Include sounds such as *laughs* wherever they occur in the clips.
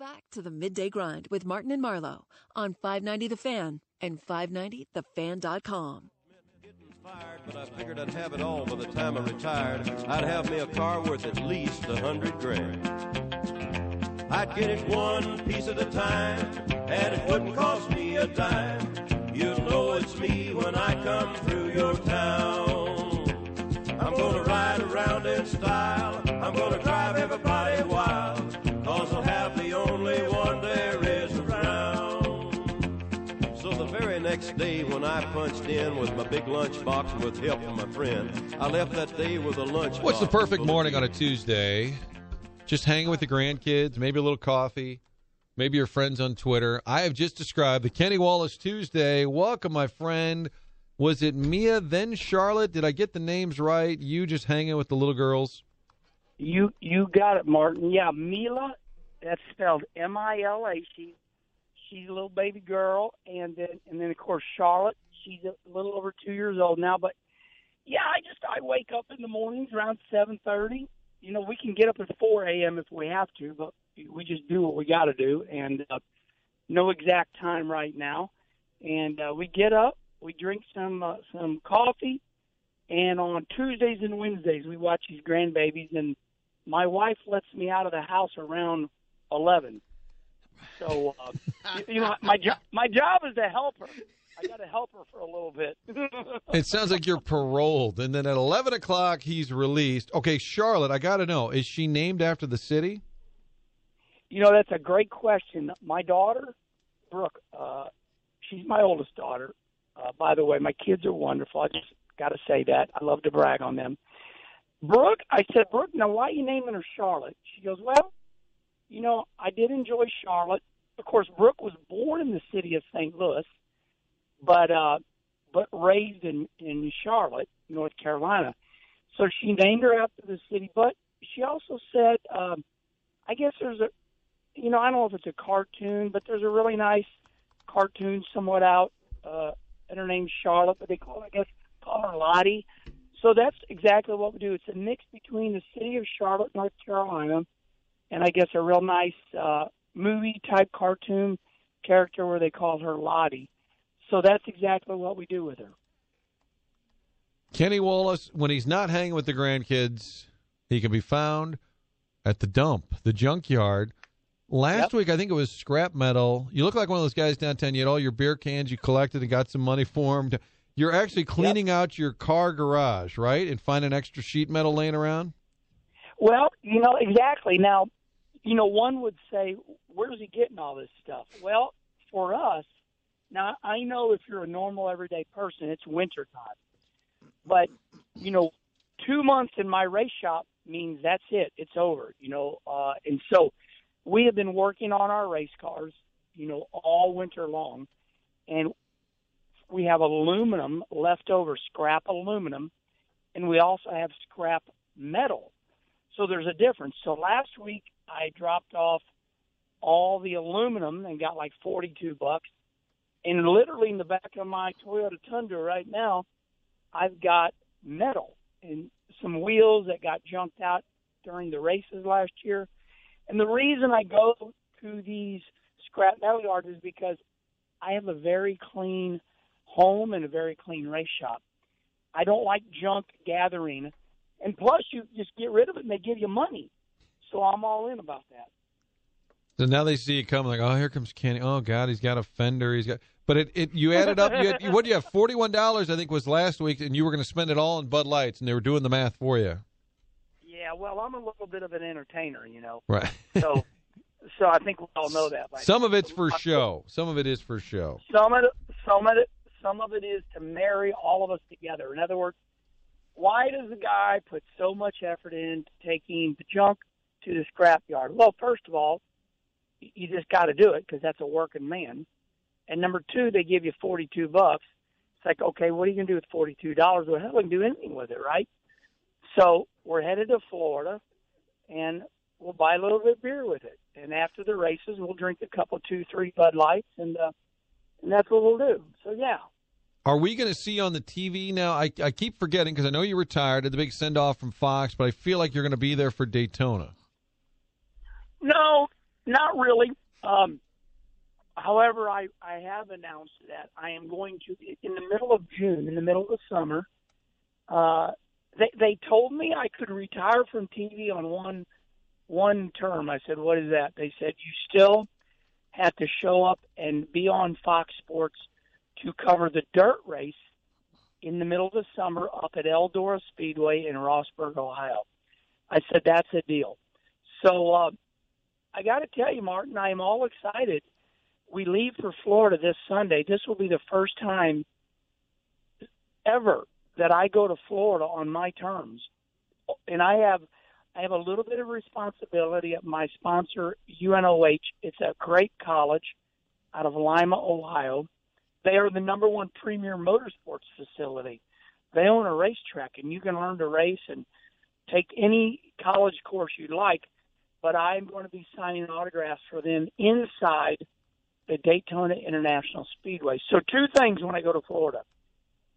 Back to the midday grind with Martin and Marlowe on 590 The Fan and 590thefan.com. Fired, but I figured I'd have it all by the time I retired. I'd have me a car worth at least a hundred grand. I'd get it one piece at a time, and it wouldn't cost me a dime. I punched in with my big lunchbox and with help from my friend, I left that day with a lunch. What's the perfect morning on a Tuesday? Just hanging with the grandkids, maybe a little coffee, maybe your friends on Twitter. I have just described the Kenny Wallace Tuesday. Welcome, my friend. Was it Mia, then Charlotte? Did I get the names right? You just hanging with the little girls? You you got it, Martin. Yeah, Mila. That's spelled M I L A. She she's a little baby girl, and then and then of course Charlotte. She's a little over two years old now. But yeah, I just I wake up in the mornings around seven thirty. You know, we can get up at four a.m. if we have to, but we just do what we got to do, and uh, no exact time right now. And uh, we get up, we drink some uh, some coffee, and on Tuesdays and Wednesdays we watch these grandbabies. And my wife lets me out of the house around eleven. So uh, *laughs* you, you know, my job my job is to help her. I got to help her for a little bit. *laughs* It sounds like you're paroled, and then at 11 o'clock he's released. Okay, Charlotte, I got to know, is she named after the city? You know, that's a great question. My daughter, Brooke, uh, she's my oldest daughter. Uh, by the way, my kids are wonderful. I just got to say that. I love to brag on them. Brooke, I said, Brooke, now why are you naming her Charlotte? She goes, well, you know, I did enjoy Charlotte. Of course, Brooke was born in the city of St. Louis, but uh, but raised in in Charlotte, North Carolina. So she named her after the city. But she also said, um, I guess there's a, you know, I don't know if it's a cartoon, but there's a really nice cartoon somewhat out, uh, and her name's Charlotte, but they call, it I guess, call her Lottie. So that's exactly what we do. It's a mix between the city of Charlotte, North Carolina, and I guess a real nice uh, movie type cartoon character where they call her Lottie. So that's exactly what we do with her. Kenny Wallace, when he's not hanging with the grandkids, he can be found at the dump, the junkyard. Last Yep. week, I think it was scrap metal. You look like one of those guys downtown. You had all your beer cans you collected and got some money for them. You're actually cleaning out your car garage, right? And finding extra sheet metal laying around? Well, you know, exactly. Now, you know, one would say, where's he getting all this stuff? Well, for us, now I know if you're a normal everyday person, it's winter time. But, you know, two months in my race shop means that's it. It's over, you know. Uh, and so we have been working on our race cars, you know, all winter long. And we have aluminum, leftover scrap aluminum, and we also have scrap metal. So there's a difference. So last week I dropped off all the aluminum and got like 42 bucks. And literally in the back of my Toyota Tundra right now, I've got metal and some wheels that got junked out during the races last year. And the reason I go to these scrap metal yards is because I have a very clean home and a very clean race shop. I don't like junk gathering. And plus, you just get rid of it and they give you money. So I'm all in about that. So now they see you coming, like, oh, here comes Kenny. Oh God, he's got a fender. He's got, but it, it you added up. You had, what do you have? Forty one dollars, I think, was last week, and you were going to spend it all on Bud Lights, and they were doing the math for you. Yeah, well, I'm a little bit of an entertainer, you know. Right. So, so I think we all know that. Some of it's for show. Some of it is for show. Some of it, some of it, some of it is to marry all of us together. In other words, why does the guy put so much effort into taking the junk to the scrapyard? Well, first of all, you just got to do it because that's a working man. And number two, they give you 42 bucks. It's like, okay, what are you going to do with $42? Well, hell, we can do anything with it, right? So we're headed to Florida, and we'll buy a little bit of beer with it. And after the races, we'll drink a couple, two, three Bud Lights, and uh, and that's what we'll do. So yeah. Are we going to see on the TV now? I, I keep forgetting because I know you retired at the big send off from Fox, but I feel like you're going to be there for Daytona. No, not really. Um, however, I, I have announced that I am going to, in the middle of June, in the middle of the summer, uh, they, they told me I could retire from TV on one one term. I said, "What is that?" They said, "You still have to show up and be on Fox Sports to cover the dirt race in the middle of the summer up at Eldora Speedway in Rossburg, Ohio." I said, "That's a deal." So uh, I got to tell you, Martin, I am all excited. We leave for Florida this Sunday. This will be the first time ever that I go to Florida on my terms, and I have I have a little bit of responsibility at my sponsor, UNOH. It's a great college out of Lima, Ohio. They are the number one premier motorsports facility. They own a racetrack, and you can learn to race and take any college course you like. But I'm going to be signing autographs for them inside the Daytona International Speedway. So, two things when I go to Florida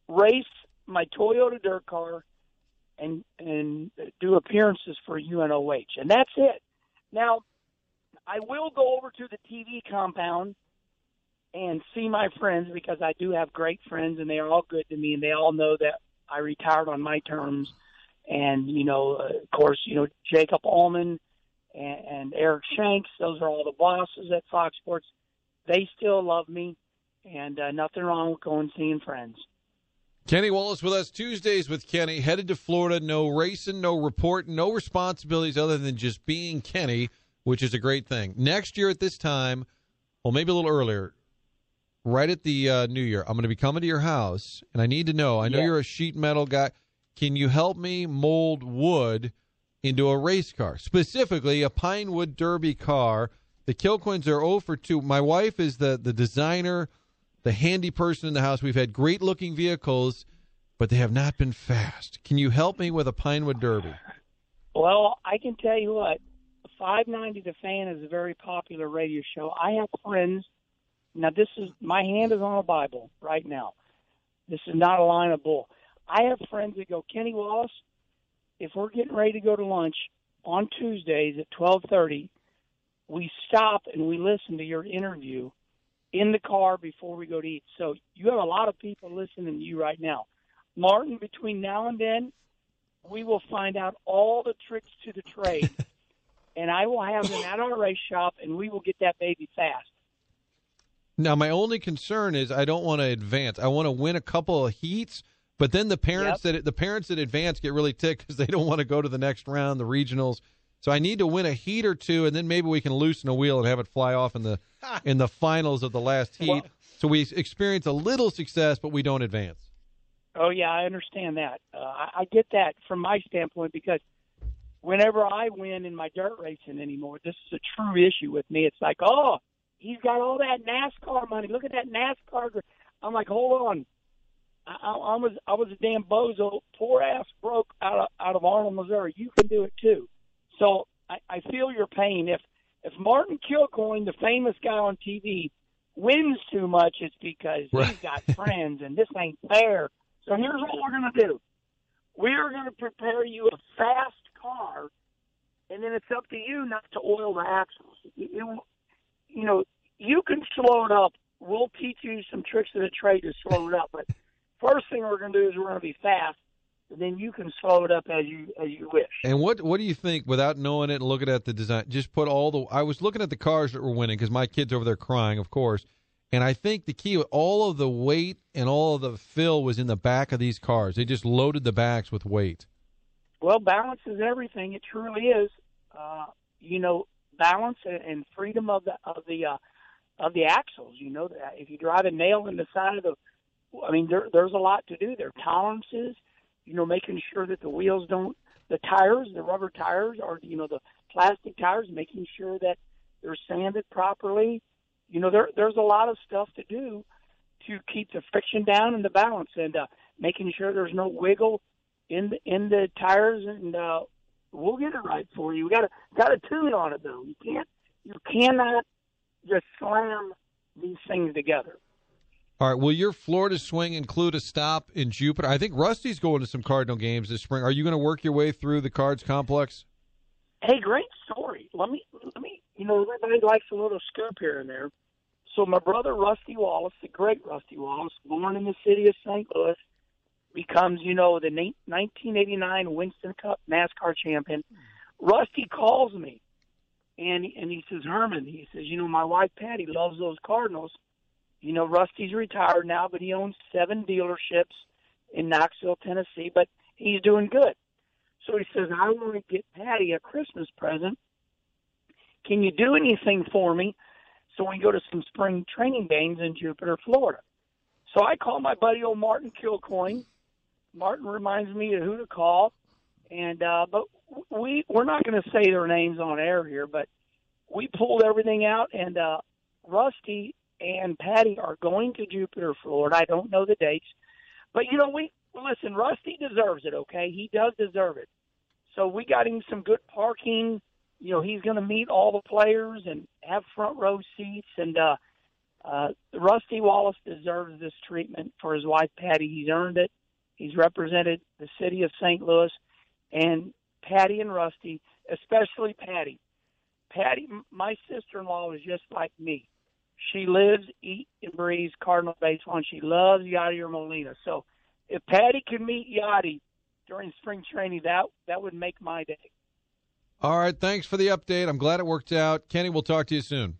race my Toyota dirt car and and do appearances for UNOH, and that's it. Now, I will go over to the TV compound and see my friends because I do have great friends, and they are all good to me, and they all know that I retired on my terms. And you know, of course, you know Jacob Ullman and, and Eric Shanks; those are all the bosses at Fox Sports. They still love me, and uh, nothing wrong with going seeing friends. Kenny Wallace with us Tuesdays with Kenny. Headed to Florida, no racing, no reporting, no responsibilities other than just being Kenny, which is a great thing. Next year at this time, well, maybe a little earlier, right at the uh, New Year, I'm going to be coming to your house, and I need to know. I know Yeah. you're a sheet metal guy. Can you help me mold wood into a race car, specifically a Pinewood Derby car? The Kilcoynes are 0 for 2. My wife is the the designer the handy person in the house. We've had great looking vehicles, but they have not been fast. Can you help me with a Pinewood Derby? Well, I can tell you what, 590 The Fan is a very popular radio show. I have friends. Now, this is my hand is on a Bible right now. This is not a line of bull. I have friends that go, Kenny Wallace. If we're getting ready to go to lunch on Tuesdays at 12:30, we stop and we listen to your interview in the car before we go to eat. So you have a lot of people listening to you right now. Martin, between now and then, we will find out all the tricks to the trade, *laughs* and I will have them at our race shop, and we will get that baby fast. Now, my only concern is I don't want to advance. I want to win a couple of heats, but then the parents that the parents that advance get really ticked because they don't want to go to the next round, the regionals. So I need to win a heat or two, and then maybe we can loosen a wheel and have it fly off in the *laughs* in the finals of the last heat. Well- so we experience a little success, but we don't advance. Oh yeah, I understand that. Uh, I, I get that from my standpoint because whenever I win in my dirt racing anymore, this is a true issue with me. It's like, oh, he's got all that NASCAR money. Look at that NASCAR. I'm like, hold on. I, I, was I was a damn bozo, poor ass broke out of out of Arnold, Missouri. You can do it too. So I, I feel your pain. If if Martin Kilcoyne, the famous guy on TV, wins too much, it's because he's Right. got friends, and this ain't fair. So here's what we're going to do. We are going to prepare you a fast car, and then it's up to you not to oil the axles. You, you, you know, you can slow it up. We'll teach you some tricks of the trade to slow it up. But first thing we're going to do is we're going to be fast, and then you can slow it up as you as you wish. And what what do you think without knowing it and looking at the design? Just put all the. I was looking at the cars that were winning because my kids over there crying, of course. And I think the key, all of the weight and all of the fill was in the back of these cars. They just loaded the backs with weight. Well, balance is everything. It truly is. Uh, you know, balance and, freedom of the of the uh, of the axles. You know, that if you drive a nail in the side of the, I mean, there, there's a lot to do there. Tolerances. You know, making sure that the wheels don't, the tires, the rubber tires, or you know, the plastic tires, making sure that they're sanded properly. You know, there there's a lot of stuff to do to keep the friction down and the balance, and uh, making sure there's no wiggle in the in the tires, and uh, we'll get it right for you. We got to got to tune on it though. You can't you cannot just slam these things together. All right. Will your Florida swing include a stop in Jupiter? I think Rusty's going to some Cardinal games this spring. Are you going to work your way through the Cards complex? Hey, great story. Let me let me. You know, everybody likes a little scoop here and there. So my brother Rusty Wallace, the great Rusty Wallace, born in the city of St. Louis, becomes you know the 1989 Winston Cup NASCAR champion. Rusty calls me, and and he says, Herman, he says, you know, my wife Patty loves those Cardinals. You know, Rusty's retired now, but he owns seven dealerships in Knoxville, Tennessee. But he's doing good. So he says, I want to get Patty a Christmas present. Can you do anything for me? So we go to some spring training games in Jupiter, Florida. So I call my buddy old Martin Kilcoyne. Martin reminds me of who to call, and uh, but we we're not going to say their names on air here, but we pulled everything out, and uh, Rusty and Patty are going to Jupiter, Florida. I don't know the dates, but you know we listen. Rusty deserves it. Okay, he does deserve it. So we got him some good parking. You know he's going to meet all the players and have front row seats. And uh, uh, Rusty Wallace deserves this treatment for his wife Patty. He's earned it. He's represented the city of St. Louis, and Patty and Rusty, especially Patty. Patty, my sister-in-law is just like me. She lives, eats, and breathes Cardinal baseball, and she loves Yadier Molina. So, if Patty could meet Yadi during spring training, that that would make my day. All right. Thanks for the update. I'm glad it worked out. Kenny, we'll talk to you soon.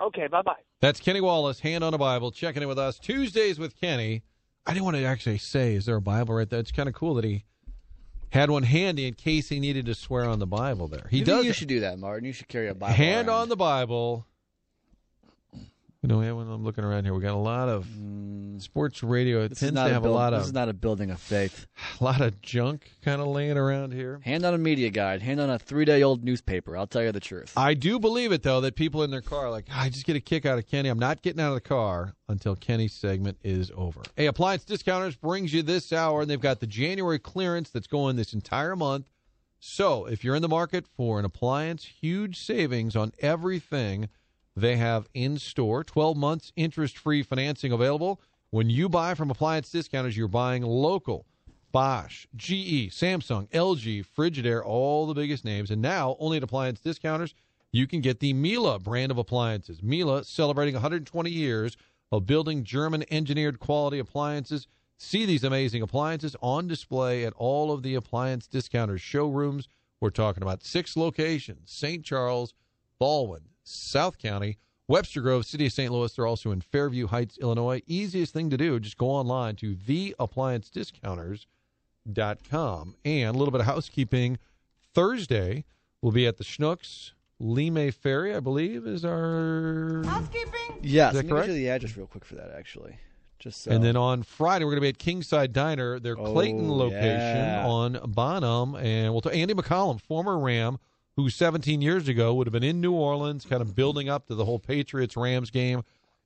Okay. Bye bye. That's Kenny Wallace, hand on a Bible, checking in with us Tuesdays with Kenny. I didn't want to actually say, is there a Bible right there? It's kind of cool that he had one handy in case he needed to swear on the Bible there. He Maybe does. You should do that, Martin. You should carry a Bible. hand around. on the Bible. You know, when I'm looking around here, we got a lot of mm. sports radio. It This tends to have a build- lot This is not a building of faith. a *sighs* lot of junk kind of laying around here. Hand on a media guide. Hand on a three-day-old newspaper. I'll tell you the truth. I do believe it though that people in their car are like, ah, I just get a kick out of Kenny. I'm not getting out of the car until Kenny's segment is over. Hey, Appliance Discounters brings you this hour, and they've got the January clearance that's going this entire month. So if you're in the market for an appliance, huge savings on everything they have in store. 12 months interest free financing available. When you buy from Appliance Discounters, you're buying local. Bosch, GE, Samsung, LG, Frigidaire, all the biggest names. And now, only at Appliance Discounters, you can get the Miele brand of appliances. Miele celebrating 120 years of building German engineered quality appliances. See these amazing appliances on display at all of the Appliance Discounters showrooms. We're talking about six locations St. Charles, Baldwin, South County, Webster Grove, City of St. Louis. They're also in Fairview Heights, Illinois. Easiest thing to do, just go online to theappliancediscounters.com. And a little bit of housekeeping. Thursday, we'll be at the Schnucks. Lemay Ferry, I believe, is our. Housekeeping. Yes. Is that Let me get you the address real quick for that, actually. Just so. And then on Friday, we're going to be at Kingside Diner, their Clayton Oh, location yeah. on Bonhomme. And we'll talk Andy McCollum, former Ram, who 17 years ago would have been in New Orleans, kind of building up to the whole Patriots Rams game.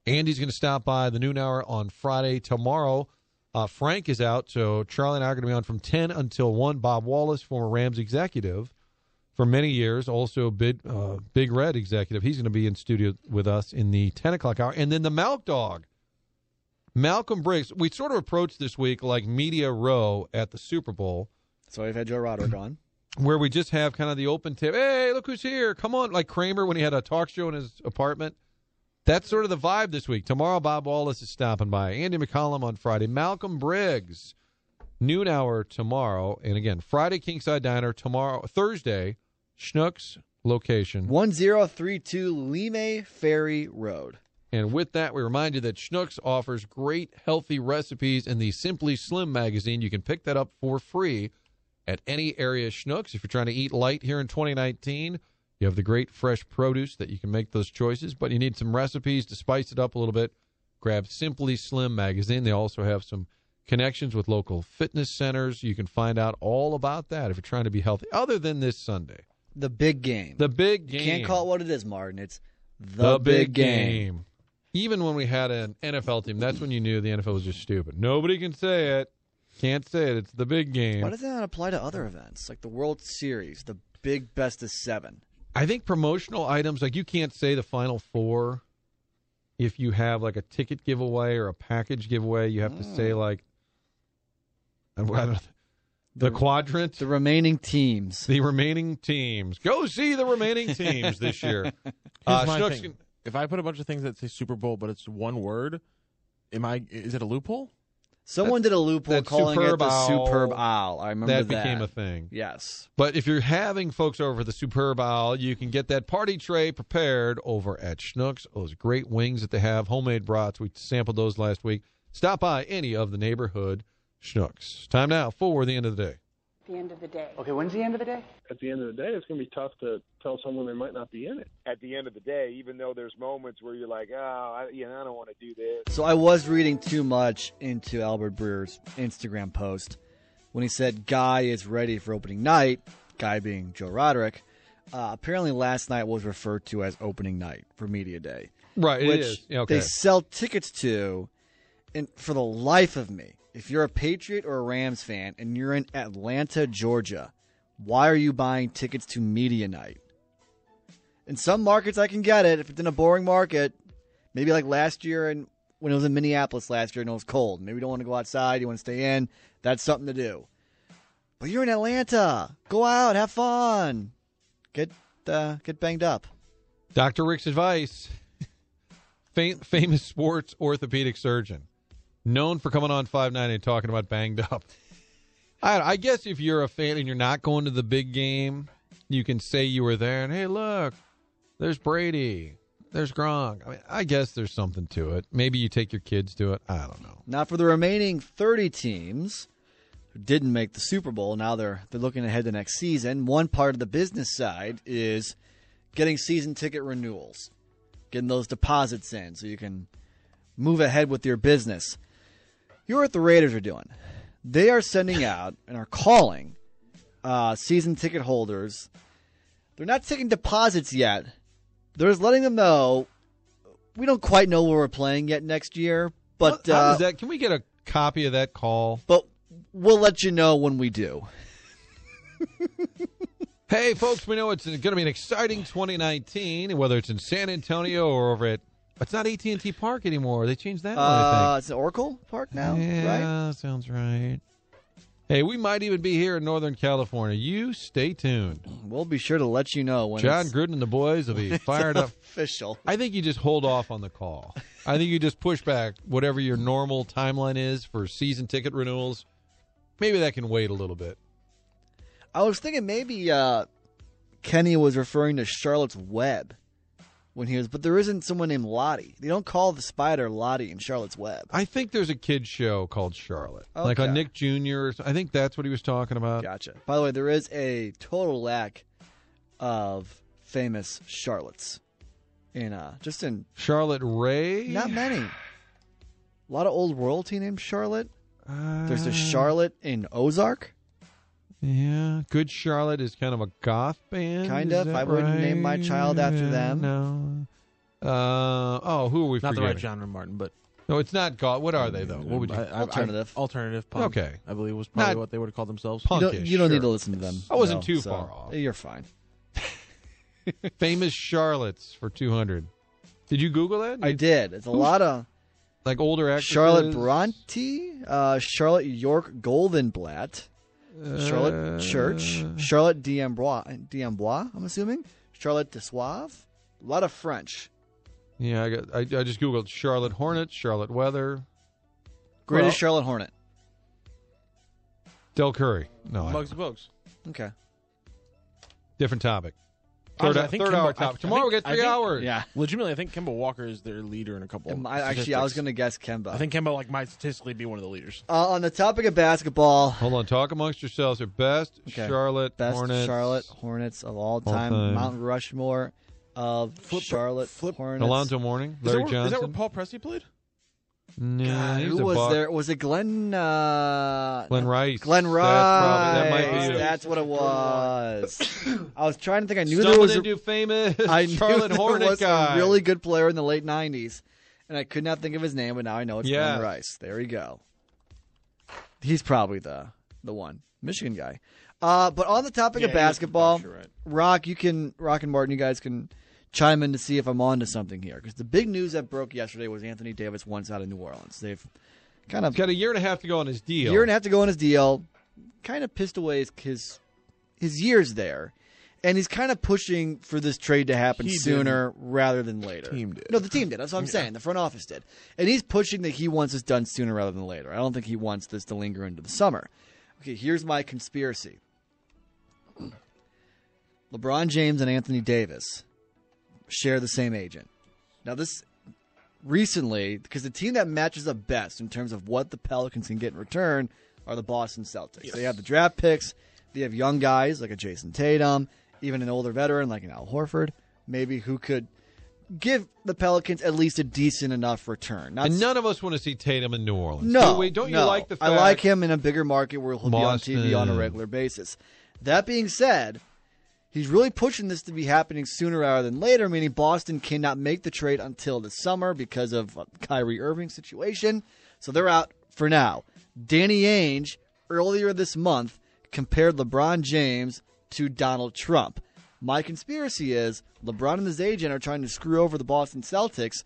Andy's going to stop by the noon hour on Friday. Tomorrow, uh, Frank is out, so Charlie and I are going to be on from 10 until 1. Bob Wallace, former Rams executive for many years, also big, uh, big Red executive. He's going to be in studio with us in the 10 o'clock hour. And then the Milk Dog. Malcolm Briggs. We sort of approached this week like Media Row at the Super Bowl, so we've had Joe Roderick on. Where we just have kind of the open tip. Hey, look who's here! Come on, like Kramer when he had a talk show in his apartment. That's sort of the vibe this week. Tomorrow, Bob Wallace is stopping by. Andy McCollum on Friday. Malcolm Briggs, noon hour tomorrow, and again Friday Kingside Diner tomorrow. Thursday, Schnucks location. 1032 Lemay Ferry Road. And with that, we remind you that Schnucks offers great healthy recipes in the Simply Slim magazine. You can pick that up for free at any area Schnucks. If you're trying to eat light here in 2019, you have the great fresh produce that you can make those choices, but you need some recipes to spice it up a little bit. Grab Simply Slim magazine. They also have some connections with local fitness centers. You can find out all about that if you're trying to be healthy, other than this Sunday. The big game. The big game. You can't call it what it is, Martin. It's the, the, big game. Even when we had an NFL team, that's when you knew the NFL was just stupid. Nobody can say it. Can't say it. It's the big game. Why does that apply to other events like the World Series, the big best of seven? I think promotional items like you can't say the final four if you have like a ticket giveaway or a package giveaway. You have to say like I don't know, the, quadrant, The remaining teams. the remaining teams. Go see the remaining teams this year. *laughs* Here's Uh, my Schnucks thing. If I put a bunch of things that say Super Bowl, but it's one word, am I? Is it a loophole? Someone did a loophole calling it the owl, Superb Owl. I remember that that. became a thing. Yes. But if you're having folks over for the Superb Owl, you can get that party tray prepared over at Schnucks. Those great wings that they have, homemade brats. We sampled those last week. Stop by any of the neighborhood Schnucks. Time now for the end of the day. The end of the day. Okay, when's the end of the day? At the end of the day, it's going to be tough to tell someone they might not be in it. At the end of the day, even though there's moments where you're like, oh, I, you know, I don't want to do this. So I was reading too much into Albert Breer's Instagram post when he said Guy is ready for opening night, Guy being Joe Roderick. Uh, apparently, last night was referred to as opening night for Media Day. Right, it which is. Yeah, okay. they sell tickets to. And for the life of me, if you're a Patriot or a Rams fan and you're in Atlanta, Georgia, why are you buying tickets to Media Night? In some markets, I can get it. If it's in a boring market, maybe like last year and when it was in Minneapolis last year and it was cold, maybe you don't want to go outside, you want to stay in. That's something to do. But you're in Atlanta. Go out, have fun, get uh, get banged up. Dr. Rick's advice *laughs* Fam- famous sports orthopedic surgeon, known for coming on 590 and talking about banged up. *laughs* I, I guess if you're a fan and you're not going to the big game, you can say you were there and, hey, look, there's Brady, there's Gronk. I mean, I guess there's something to it. Maybe you take your kids to it. I don't know. Now, for the remaining 30 teams who didn't make the Super Bowl, now they're they're looking ahead to next season. One part of the business side is getting season ticket renewals, getting those deposits in so you can move ahead with your business. Here's what the Raiders are doing. They are sending out and are calling uh, season ticket holders. They're not taking deposits yet. They're just letting them know we don't quite know where we're playing yet next year, but How uh, that? Can we get a copy of that call? but we'll let you know when we do. Hey, folks, we know it's going to be an exciting 2019, whether it's in San Antonio or over at. It's not AT and T Park anymore. They changed that. one, I Uh, think. it's Oracle Park now, yeah, right? sounds right. Hey, we might even be here in Northern California. You stay tuned. We'll be sure to let you know when John it's Gruden and the boys will be *laughs* fired up. official. I think you just hold off on the call. I think you just push back whatever your normal timeline is for season ticket renewals. Maybe that can wait a little bit. I was thinking maybe uh, Kenny was referring to Charlotte's Web when he was, but there isn't someone named Lottie. They don't call the spider Lottie in Charlotte's Web. I think there's a kids show called Charlotte, like on Nick Jr. I think that's what he was talking about. Gotcha. By the way, there is a total lack of famous Charlottes in uh, just in Charlotte Rae. not many. A lot of old royalty named Charlotte. There's Uh, a Charlotte in Ozark. Yeah, Good Charlotte is kind of a goth band. Kind of. that I wouldn't name my child after Yeah, them. No. Uh oh, who are we Not the right genre, Martin, but No, it's not goth. What are they though? What would you? I- I- I- Alternative. alternative punk. Okay. I believe was probably Not what they would have called themselves. You don't, you don't need to listen to them. I wasn't though, too so far off. You're fine. *laughs* Famous Charlottes for two hundred. Did you Google that? I did. It's a lot of like older actresses. Charlotte Bronte, uh, Charlotte York Goldenblatt, Uh, Charlotte Church, Charlotte D'Ambois, D'Ambois, I'm assuming, Charlotte de Suave. A lot of French. Yeah, I got. I, I just googled Charlotte Hornets, Charlotte Weather, Greatest Well- Charlotte Hornet. Del Curry. No, Bugs Bugs. Okay. different topic. Third, I think third Kemba- hour I- topic. I Tomorrow think- we get three think- hours. Yeah. Legitimately, I think Kemba Walker is their leader in a couple. Um, I, actually, I was going to guess Kemba. I think Kemba like might statistically be one of the leaders. uh, on the topic of basketball, Hold on. Talk amongst yourselves. Your best Okay. Charlotte best Hornets. Charlotte Hornets of all time, time. Mount Rushmore of Flip- Charlotte flip- Hornets. Alonzo Mourning, Is that, Larry where, Johnson. is that where Paul Presley played? Nah, God, who was buck. there? Was it Glen? Uh, Glen Rice. Glen Rice. That's probably- that might be it. That's what it was. I was trying to think. I knew Stumbled there was a, into famous *laughs* I knew Charlotte there Hornet was guy. a really good player in the late '90s, and I could not think of his name, but now I know it's Yeah. Glen Rice. There you go. He's probably the the one Michigan guy. Uh, but on the topic Yeah, of he was the basketball, right. Rock, you can Rock and Martin, you guys can chime in to see if I'm on to something here because the big news that broke yesterday was Anthony Davis wants out of New Orleans. They've kind of He's got a year and a half to go on his deal. year and a half to go on his deal. Kind of pissed away his his, his years there, and he's kind of pushing for this trade to happen He sooner rather than later. Team did. No, the team did. That's what I'm saying. The front office did, and he's pushing that he wants this done sooner rather than later. I don't think he wants this to linger into the summer. Okay, here's my conspiracy. *clears throat* LeBron James and Anthony Davis share the same agent. Now, this recently, because the team that matches up best in terms of what the Pelicans can get in return are the Boston Celtics. They have the draft picks, they have young guys like a Jayson Tatum, even an older veteran like an Al Horford, maybe who could give the Pelicans at least a decent enough return. Not and none of us want to see Tatum in New Orleans. no, do we? Don't no. you like the fact I like him in a bigger market where he'll Boston. be on TV on a regular basis. That being said, he's really pushing this to be happening sooner rather than later, meaning Boston cannot make the trade until the summer because of uh, Kyrie Irving's situation. So they're out for now. Danny Ainge earlier this month compared LeBron James to Donald Trump. My conspiracy is LeBron and his agent are trying to screw over the Boston Celtics,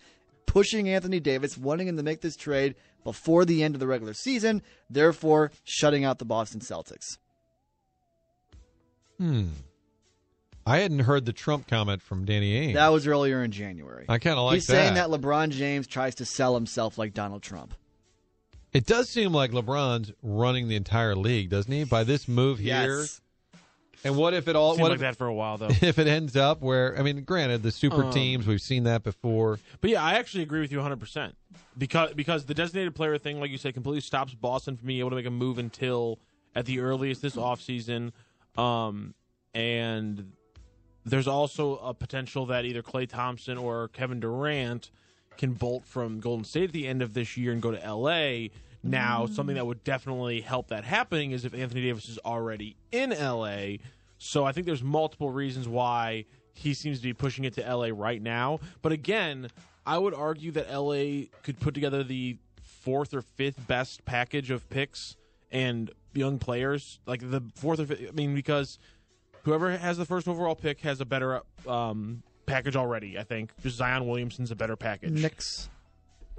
pushing Anthony Davis, wanting him to make this trade before the end of the regular season, therefore shutting out the Boston Celtics. Hmm. I hadn't heard the Trump comment from Danny Ainge. That was earlier in January. I kind of like He's saying that. that LeBron James tries to sell himself like Donald Trump. It does seem like LeBron's running the entire league, doesn't he? By this move here. Yes. And what if it all? Seemed What like if, that for a while though. *laughs* if it ends up where? I mean, granted, the super Um, teams we've seen that before. But yeah, I actually agree with you 100 percent because because the designated player thing, like you said, completely stops Boston from being able to make a move until at the earliest this offseason. Um, and there's also a potential that either Klay Thompson or Kevin Durant can bolt from Golden State at the end of this year and go to LA. Now, mm. something that would definitely help that happening is if Anthony Davis is already in LA. So I think there's multiple reasons why he seems to be pushing it to LA right now. But again, I would argue that LA could put together the fourth or fifth best package of picks and young players, like the fourth or fifth. I mean, because whoever has the first overall pick has a better um, package already. I think just Zion Williamson's a better package. Knicks.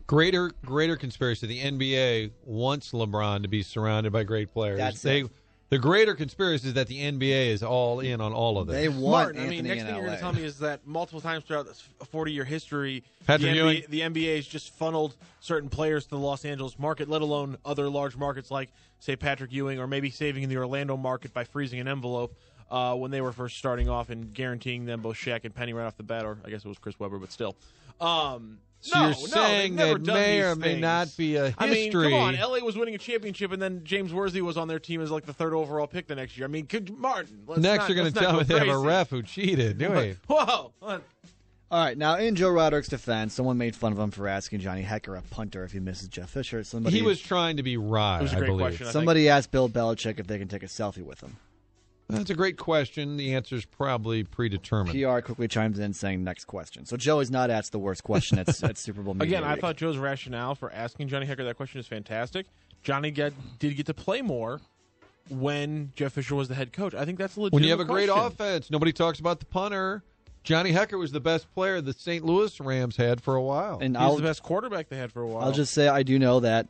Greater, greater conspiracy. The NBA wants LeBron to be surrounded by great players. That's they. it. The greater conspiracy is that the NBA is all in on all of this. They want Martin, Anthony I mean, next in thing you're going to tell me is that multiple times throughout this 40 year history, Patrick the, Ewing. NBA, the NBA has just funneled certain players to the Los Angeles market, let alone other large markets like, say, Patrick Ewing, or maybe saving in the Orlando market by freezing an envelope uh, when they were first starting off and guaranteeing them both Shaq and Penny right off the bat, or I guess it was Chris Webber, but still. Um, So no, you're no, saying never that may or may things. not be a I mean, history. come on. LA was winning a championship, and then James Worthy was on their team as like the third overall pick the next year. I mean, could Martin? Let's Next, not- you're going to not tell me they have a ref who cheated. Wait. *laughs* Whoa! All right, now in Joe Roderick's defense, someone made fun of him for asking Johnny Hekker, a punter, if he misses Jeff Fisher. Somebody, He was trying to be right. It was a I great believe. question. I think. somebody asked Bill Belichick if they can take a selfie with him. That's a great question. The answer is probably predetermined. PR quickly chimes in saying next question. So Joe is not asked the worst question at, at Super Bowl media Again, I thought Joe's rationale for asking Johnny Hekker that question is fantastic. Johnny get, did get to play more when Jeff Fisher was the head coach. I think that's a legitimate When you have a great offense, nobody talks about the punter. Johnny Hekker was the best player the St. Louis Rams had for a while. and He's I'll, the best quarterback they had for a while. I'll just say I do know that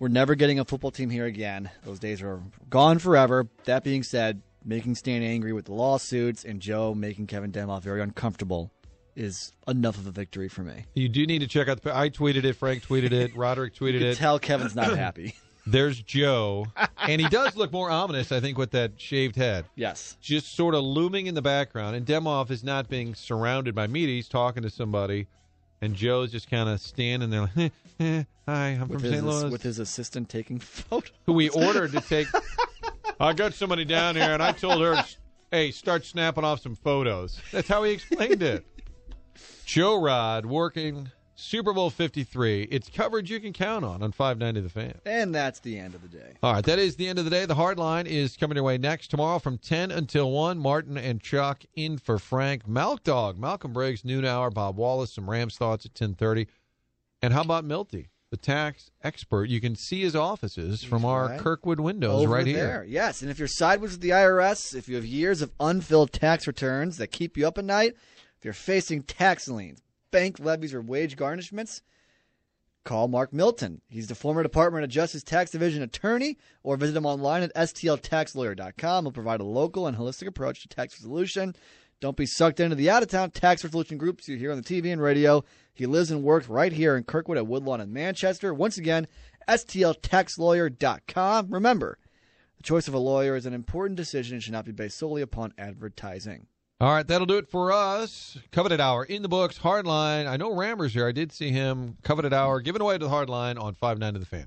we're never getting a football team here again. Those days are gone forever. That being said, making Stan angry with the lawsuits and Joe making Kevin Demoff very uncomfortable is enough of a victory for me. you do need to check out the. I tweeted it. Frank tweeted it. *laughs* Roderick tweeted You can it. tell Kevin's not *coughs* happy. There's Joe, *laughs* and he does look more ominous. I think with that shaved head. Yes. just sort of looming in the background. And Demoff is not being surrounded by media. He's talking to somebody, and Joe's just kind of standing there like, "Eh, *laughs* "Hi, I'm With from his, St. Louis." with his assistant taking photos. who we ordered to take. *laughs* I got somebody down here, and I told her, "Hey, start snapping off some photos." That's how he explained it. Joe Rod working Super Bowl 53. It's coverage you can count on on 590 The Fan. And that's the end of the day. All right, that is the end of the day. The hard line is coming your way next tomorrow from 10 until 1. Martin and Chuck in for Frank. Milk Dog, Malcolm Briggs, noon hour. Bob Wallace, some Rams thoughts at 1030. And how about Milty, the tax expert? You can see his offices from our right. Kirkwood windows Over right there. here. Yes, and if you're sideways with the IRS, if you have years of unfilled tax returns that keep you up at night, if you're facing tax liens, bank levies, or wage garnishments, call Mark Milton. He's the former Department of Justice Tax Division attorney, or visit him online at stltaxlawyer.com. He'll provide a local and holistic approach to tax resolution. Don't be sucked into the out of town tax resolution groups you hear on the TV and radio. He lives and works right here in Kirkwood at Woodlawn in Manchester. Once again, stltaxlawyer.com. Remember, the choice of a lawyer is an important decision and should not be based solely upon advertising. All right, that'll do it for us. Coveted Hour in the books. Hardline. I know Rammer's here. I did see him. Coveted Hour given away to the Hardline on 5 9 to The Fan.